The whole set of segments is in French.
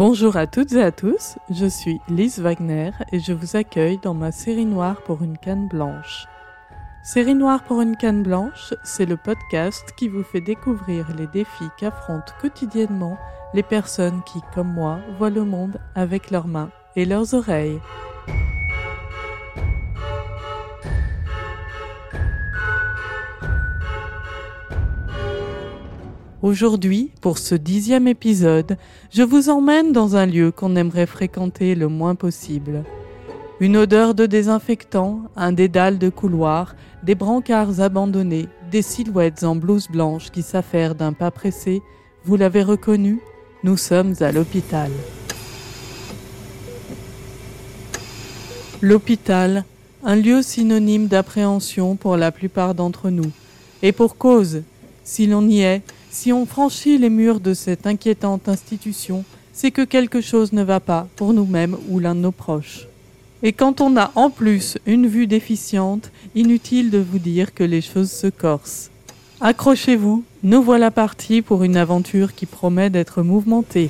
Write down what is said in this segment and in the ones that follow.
Bonjour à toutes et à tous, je suis Lise Wagner et je vous accueille dans ma série noire pour une canne blanche. Série noire pour une canne blanche, c'est le podcast qui vous fait découvrir les défis qu'affrontent quotidiennement les personnes qui, comme moi, voient le monde avec leurs mains et leurs oreilles. Aujourd'hui, pour ce dixième épisode, je vous emmène dans un lieu qu'on aimerait fréquenter le moins possible. Une odeur de désinfectant, un dédale de couloir, des brancards abandonnés, des silhouettes en blouse blanche qui s'affairent d'un pas pressé, vous l'avez reconnu, nous sommes à l'hôpital. L'hôpital, un lieu synonyme d'appréhension pour la plupart d'entre nous. Et pour cause, si l'on y est, si on franchit les murs de cette inquiétante institution, c'est que quelque chose ne va pas pour nous-mêmes ou l'un de nos proches. Et quand on a en plus une vue déficiente, inutile de vous dire que les choses se corsent. Accrochez-vous, nous voilà partis pour une aventure qui promet d'être mouvementée.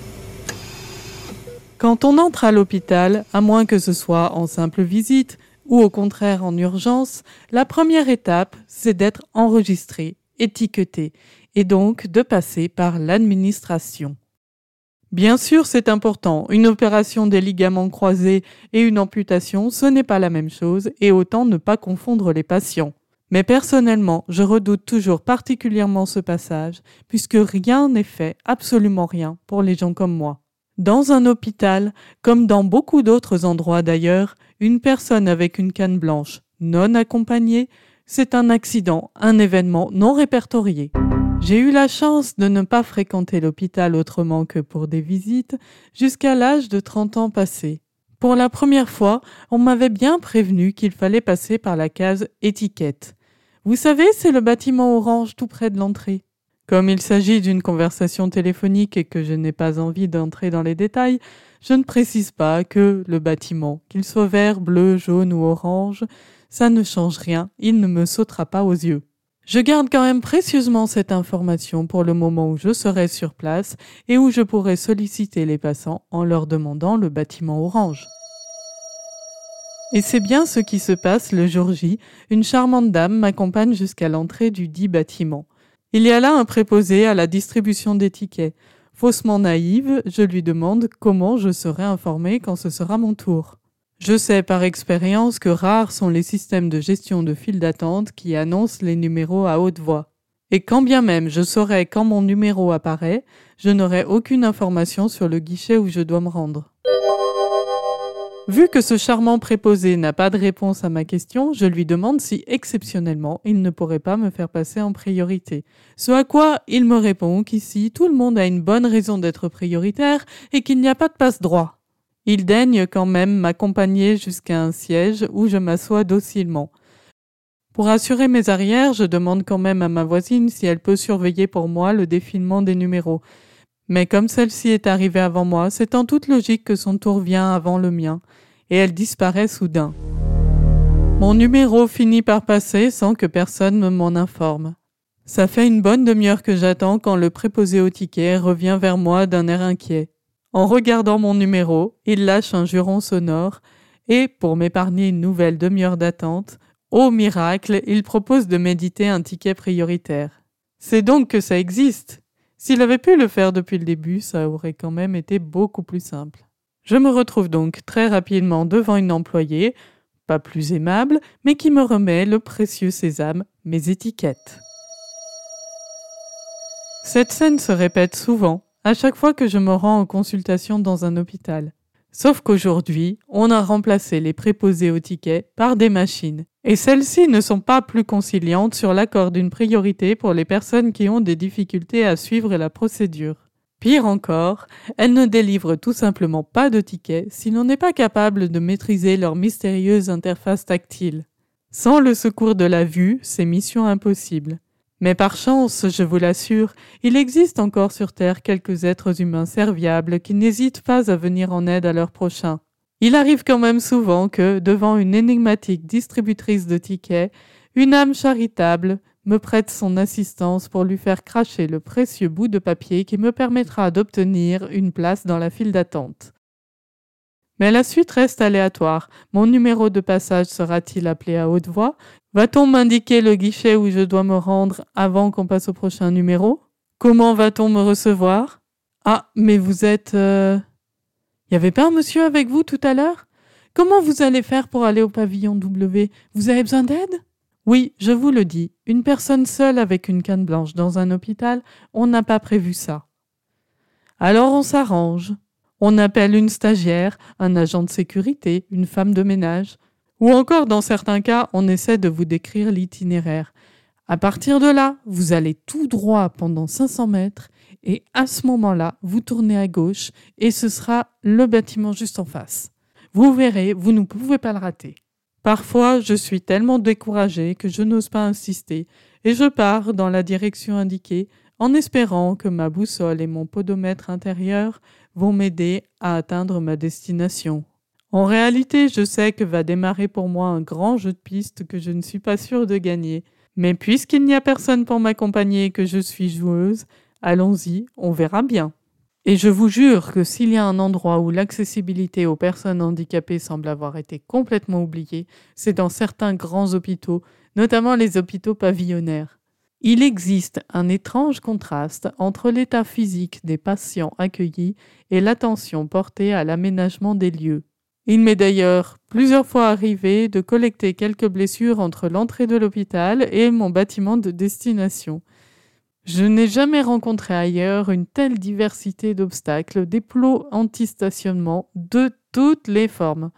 Quand on entre à l'hôpital, à moins que ce soit en simple visite ou au contraire en urgence, la première étape, c'est d'être enregistré, étiqueté et donc de passer par l'administration. Bien sûr, c'est important. Une opération des ligaments croisés et une amputation, ce n'est pas la même chose et autant ne pas confondre les patients. Mais personnellement, je redoute toujours particulièrement ce passage, puisque rien n'est fait, absolument rien, pour les gens comme moi. Dans un hôpital, comme dans beaucoup d'autres endroits d'ailleurs, une personne avec une canne blanche non accompagnée, c'est un accident, un événement non répertorié. J'ai eu la chance de ne pas fréquenter l'hôpital autrement que pour des visites jusqu'à l'âge de 30 ans passés. Pour la première fois, on m'avait bien prévenu qu'il fallait passer par la case étiquette. Vous savez, c'est le bâtiment orange tout près de l'entrée. Comme il s'agit d'une conversation téléphonique et que je n'ai pas envie d'entrer dans les détails, je ne précise pas que le bâtiment, qu'il soit vert, bleu, jaune ou orange, ça ne change rien, il ne me sautera pas aux yeux. Je garde quand même précieusement cette information pour le moment où je serai sur place et où je pourrai solliciter les passants en leur demandant le bâtiment orange. Et c'est bien ce qui se passe le jour J. Une charmante dame m'accompagne jusqu'à l'entrée du dit bâtiment. Il y a là un préposé à la distribution des tickets. Faussement naïve, je lui demande comment je serai informée quand ce sera mon tour. Je sais par expérience que rares sont les systèmes de gestion de file d'attente qui annoncent les numéros à haute voix. Et quand bien même je saurais quand mon numéro apparaît, je n'aurai aucune information sur le guichet où je dois me rendre. Vu que ce charmant préposé n'a pas de réponse à ma question, je lui demande si exceptionnellement il ne pourrait pas me faire passer en priorité. Ce à quoi il me répond qu'ici tout le monde a une bonne raison d'être prioritaire et qu'il n'y a pas de passe droit. Il daigne quand même m'accompagner jusqu'à un siège où je m'assois docilement. Pour assurer mes arrières, je demande quand même à ma voisine si elle peut surveiller pour moi le défilement des numéros. Mais comme celle-ci est arrivée avant moi, c'est en toute logique que son tour vient avant le mien, et elle disparaît soudain. Mon numéro finit par passer sans que personne ne m'en informe. Ça fait une bonne demi-heure que j'attends quand le préposé au ticket revient vers moi d'un air inquiet. En regardant mon numéro, il lâche un juron sonore et, pour m'épargner une nouvelle demi-heure d'attente, au miracle, il propose de méditer un ticket prioritaire. C'est donc que ça existe. S'il avait pu le faire depuis le début, ça aurait quand même été beaucoup plus simple. Je me retrouve donc très rapidement devant une employée, pas plus aimable, mais qui me remet le précieux sésame, mes étiquettes. Cette scène se répète souvent, à chaque fois que je me rends en consultation dans un hôpital. Sauf qu'aujourd'hui, on a remplacé les préposés au ticket par des machines, et celles-ci ne sont pas plus conciliantes sur l'accord d'une priorité pour les personnes qui ont des difficultés à suivre la procédure. Pire encore, elles ne délivrent tout simplement pas de tickets si l'on n'est pas capable de maîtriser leur mystérieuse interface tactile. Sans le secours de la vue, c'est mission impossible. Mais par chance, je vous l'assure, il existe encore sur Terre quelques êtres humains serviables qui n'hésitent pas à venir en aide à leur prochain. Il arrive quand même souvent que, devant une énigmatique distributrice de tickets, une âme charitable me prête son assistance pour lui faire cracher le précieux bout de papier qui me permettra d'obtenir une place dans la file d'attente. Mais la suite reste aléatoire. Mon numéro de passage sera-t-il appelé à haute voix Va-t-on m'indiquer le guichet où je dois me rendre avant qu'on passe au prochain numéro Comment va-t-on me recevoir Ah, mais vous êtes... Il euh, avait pas un monsieur avec vous tout à l'heure Comment vous allez faire pour aller au pavillon W Vous avez besoin d'aide Oui, je vous le dis, une personne seule avec une canne blanche dans un hôpital, on n'a pas prévu ça. Alors on s'arrange. On appelle une stagiaire, un agent de sécurité, une femme de ménage. Ou encore, dans certains cas, on essaie de vous décrire l'itinéraire. À partir de là, vous allez tout droit pendant 500 mètres et à ce moment-là, vous tournez à gauche et ce sera le bâtiment juste en face. Vous verrez, vous ne pouvez pas le rater. Parfois, je suis tellement découragée que je n'ose pas insister et je pars dans la direction indiquée en espérant que ma boussole et mon podomètre intérieur vont m'aider à atteindre ma destination. En réalité, je sais que va démarrer pour moi un grand jeu de piste que je ne suis pas sûre de gagner. Mais puisqu'il n'y a personne pour m'accompagner et que je suis joueuse, allons-y, on verra bien. Et je vous jure que s'il y a un endroit où l'accessibilité aux personnes handicapées semble avoir été complètement oubliée, c'est dans certains grands hôpitaux, notamment les hôpitaux pavillonnaires. Il existe un étrange contraste entre l'état physique des patients accueillis et l'attention portée à l'aménagement des lieux. Il m'est d'ailleurs plusieurs fois arrivé de collecter quelques blessures entre l'entrée de l'hôpital et mon bâtiment de destination. Je n'ai jamais rencontré ailleurs une telle diversité d'obstacles, des plots anti-stationnement de toutes les formes.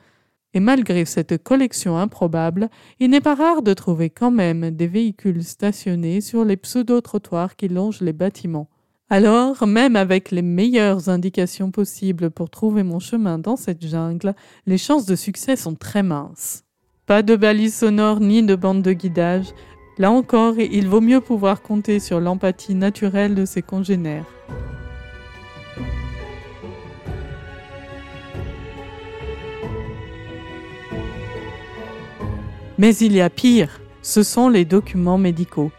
Et malgré cette collection improbable, il n'est pas rare de trouver quand même des véhicules stationnés sur les pseudo-trottoirs qui longent les bâtiments. Alors, même avec les meilleures indications possibles pour trouver mon chemin dans cette jungle, les chances de succès sont très minces. Pas de balises sonores ni de bande de guidage. Là encore, il vaut mieux pouvoir compter sur l'empathie naturelle de ses congénères. Mais il y a pire, ce sont les documents médicaux.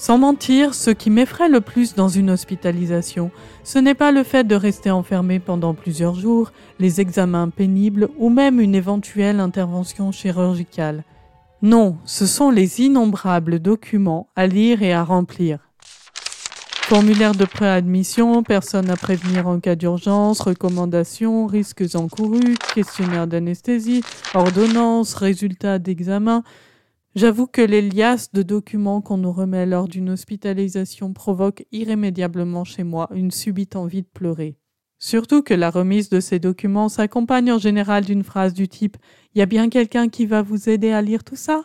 Sans mentir, ce qui m'effraie le plus dans une hospitalisation, ce n'est pas le fait de rester enfermé pendant plusieurs jours, les examens pénibles ou même une éventuelle intervention chirurgicale. Non, ce sont les innombrables documents à lire et à remplir. Formulaire de préadmission, personne à prévenir en cas d'urgence, recommandations, risques encourus, questionnaire d'anesthésie, ordonnance, résultats d'examen, J'avoue que les liasses de documents qu'on nous remet lors d'une hospitalisation provoquent irrémédiablement chez moi une subite envie de pleurer. Surtout que la remise de ces documents s'accompagne en général d'une phrase du type Y a bien quelqu'un qui va vous aider à lire tout ça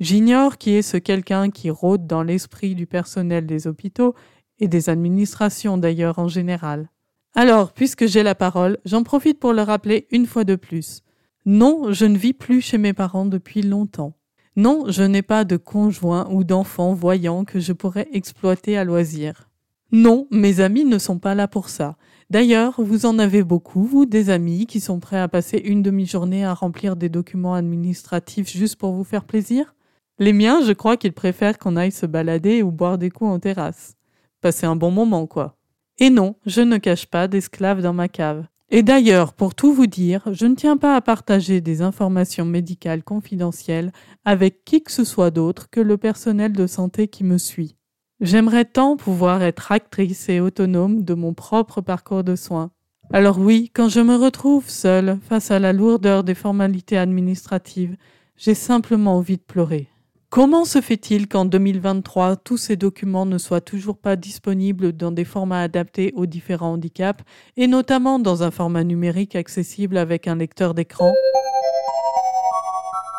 J'ignore qui est ce quelqu'un qui rôde dans l'esprit du personnel des hôpitaux et des administrations d'ailleurs en général. Alors, puisque j'ai la parole, j'en profite pour le rappeler une fois de plus. Non, je ne vis plus chez mes parents depuis longtemps. Non, je n'ai pas de conjoint ou d'enfant voyant que je pourrais exploiter à loisir. Non, mes amis ne sont pas là pour ça. D'ailleurs, vous en avez beaucoup, vous, des amis qui sont prêts à passer une demi-journée à remplir des documents administratifs juste pour vous faire plaisir Les miens, je crois qu'ils préfèrent qu'on aille se balader ou boire des coups en terrasse. Passer un bon moment, quoi. Et non, je ne cache pas d'esclaves dans ma cave. Et d'ailleurs, pour tout vous dire, je ne tiens pas à partager des informations médicales confidentielles avec qui que ce soit d'autre que le personnel de santé qui me suit. J'aimerais tant pouvoir être actrice et autonome de mon propre parcours de soins. Alors oui, quand je me retrouve seule face à la lourdeur des formalités administratives, j'ai simplement envie de pleurer. Comment se fait-il qu'en 2023, tous ces documents ne soient toujours pas disponibles dans des formats adaptés aux différents handicaps, et notamment dans un format numérique accessible avec un lecteur d'écran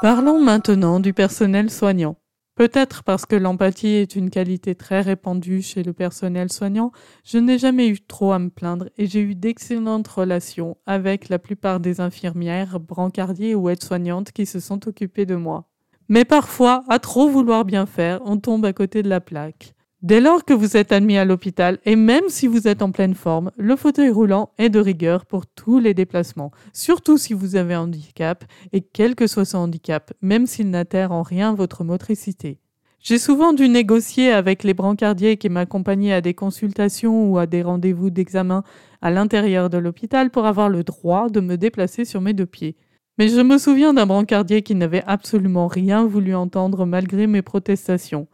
Parlons maintenant du personnel soignant. Peut-être parce que l'empathie est une qualité très répandue chez le personnel soignant, je n'ai jamais eu trop à me plaindre et j'ai eu d'excellentes relations avec la plupart des infirmières, brancardiers ou aides-soignantes qui se sont occupées de moi. Mais parfois, à trop vouloir bien faire, on tombe à côté de la plaque. Dès lors que vous êtes admis à l'hôpital, et même si vous êtes en pleine forme, le fauteuil roulant est de rigueur pour tous les déplacements, surtout si vous avez un handicap, et quel que soit son handicap, même s'il n'atterre en rien votre motricité. J'ai souvent dû négocier avec les brancardiers qui m'accompagnaient à des consultations ou à des rendez-vous d'examen à l'intérieur de l'hôpital pour avoir le droit de me déplacer sur mes deux pieds. Mais je me souviens d'un brancardier qui n'avait absolument rien voulu entendre malgré mes protestations.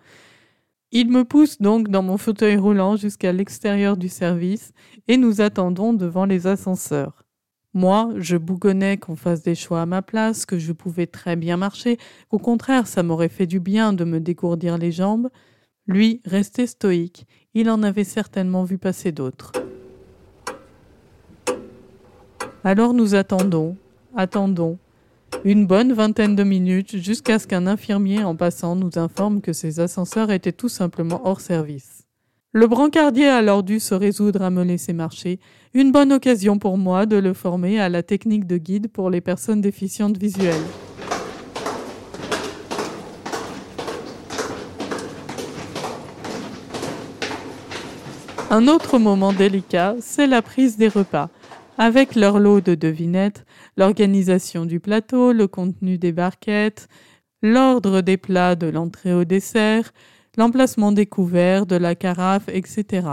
Il me pousse donc dans mon fauteuil roulant jusqu'à l'extérieur du service et nous attendons devant les ascenseurs. Moi, je bougonnais qu'on fasse des choix à ma place, que je pouvais très bien marcher, Au contraire ça m'aurait fait du bien de me dégourdir les jambes. Lui restait stoïque, il en avait certainement vu passer d'autres. Alors nous attendons, Attendons une bonne vingtaine de minutes jusqu'à ce qu'un infirmier en passant nous informe que ces ascenseurs étaient tout simplement hors service. Le brancardier a alors dû se résoudre à me laisser marcher, une bonne occasion pour moi de le former à la technique de guide pour les personnes déficientes visuelles. Un autre moment délicat, c'est la prise des repas avec leur lot de devinettes, l'organisation du plateau, le contenu des barquettes, l'ordre des plats de l'entrée au dessert, l'emplacement des couverts, de la carafe, etc.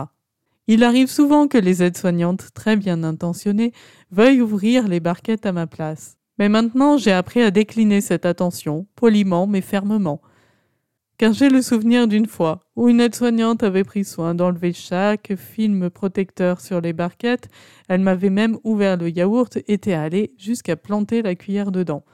Il arrive souvent que les aides-soignantes, très bien intentionnées, veuillent ouvrir les barquettes à ma place. Mais maintenant, j'ai appris à décliner cette attention, poliment mais fermement car j'ai le souvenir d'une fois où une aide-soignante avait pris soin d'enlever chaque film protecteur sur les barquettes, elle m'avait même ouvert le yaourt, et était allée jusqu'à planter la cuillère dedans.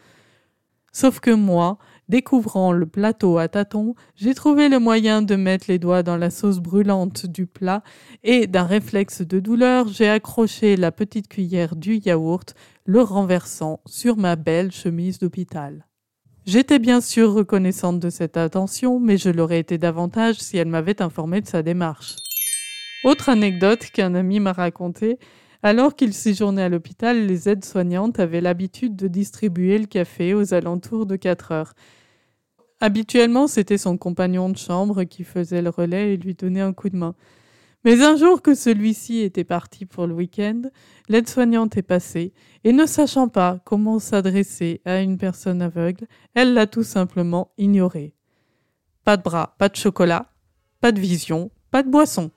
Sauf que moi, découvrant le plateau à tâtons, j'ai trouvé le moyen de mettre les doigts dans la sauce brûlante du plat et, d'un réflexe de douleur, j'ai accroché la petite cuillère du yaourt, le renversant sur ma belle chemise d'hôpital. J'étais bien sûr reconnaissante de cette attention, mais je l'aurais été davantage si elle m'avait informé de sa démarche. Autre anecdote qu'un ami m'a racontée, alors qu'il séjournait à l'hôpital, les aides-soignantes avaient l'habitude de distribuer le café aux alentours de 4 heures. Habituellement, c'était son compagnon de chambre qui faisait le relais et lui donnait un coup de main. Mais un jour que celui-ci était parti pour le week-end, l'aide-soignante est passée, et ne sachant pas comment s'adresser à une personne aveugle, elle l'a tout simplement ignorée. Pas de bras, pas de chocolat, pas de vision, pas de boisson.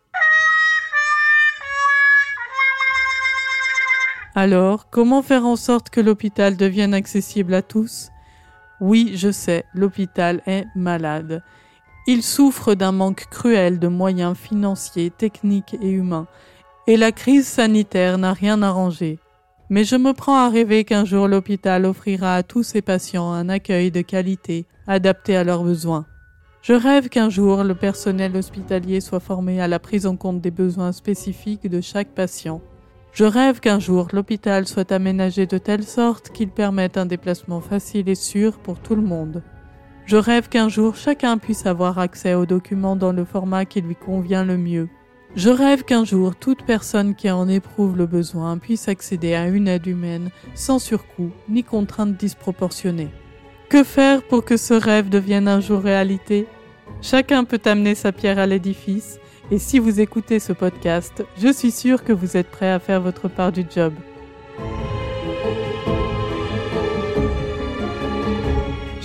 Alors, comment faire en sorte que l'hôpital devienne accessible à tous Oui, je sais, l'hôpital est malade. Ils souffrent d'un manque cruel de moyens financiers, techniques et humains, et la crise sanitaire n'a rien arrangé. Mais je me prends à rêver qu'un jour l'hôpital offrira à tous ses patients un accueil de qualité, adapté à leurs besoins. Je rêve qu'un jour le personnel hospitalier soit formé à la prise en compte des besoins spécifiques de chaque patient. Je rêve qu'un jour l'hôpital soit aménagé de telle sorte qu'il permette un déplacement facile et sûr pour tout le monde. Je rêve qu'un jour chacun puisse avoir accès aux documents dans le format qui lui convient le mieux. Je rêve qu'un jour toute personne qui en éprouve le besoin puisse accéder à une aide humaine sans surcoût ni contrainte disproportionnée. Que faire pour que ce rêve devienne un jour réalité Chacun peut amener sa pierre à l'édifice et si vous écoutez ce podcast, je suis sûr que vous êtes prêt à faire votre part du job.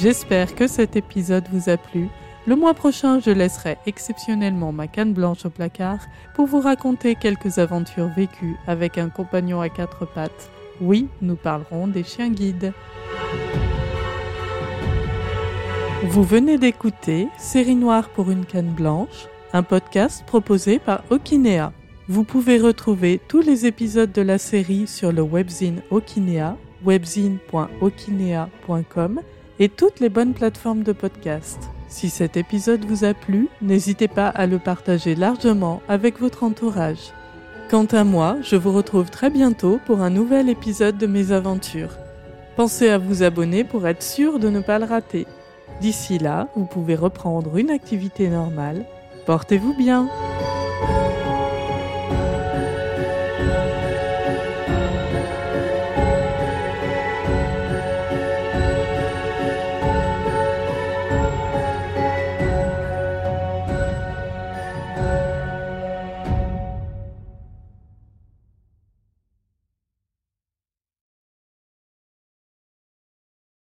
J'espère que cet épisode vous a plu. Le mois prochain, je laisserai exceptionnellement ma canne blanche au placard pour vous raconter quelques aventures vécues avec un compagnon à quatre pattes. Oui, nous parlerons des chiens guides. Vous venez d'écouter Série Noire pour une canne blanche, un podcast proposé par Okinea. Vous pouvez retrouver tous les épisodes de la série sur le webzine Okinea, webzine.okinea.com et toutes les bonnes plateformes de podcast. Si cet épisode vous a plu, n'hésitez pas à le partager largement avec votre entourage. Quant à moi, je vous retrouve très bientôt pour un nouvel épisode de mes aventures. Pensez à vous abonner pour être sûr de ne pas le rater. D'ici là, vous pouvez reprendre une activité normale. Portez-vous bien.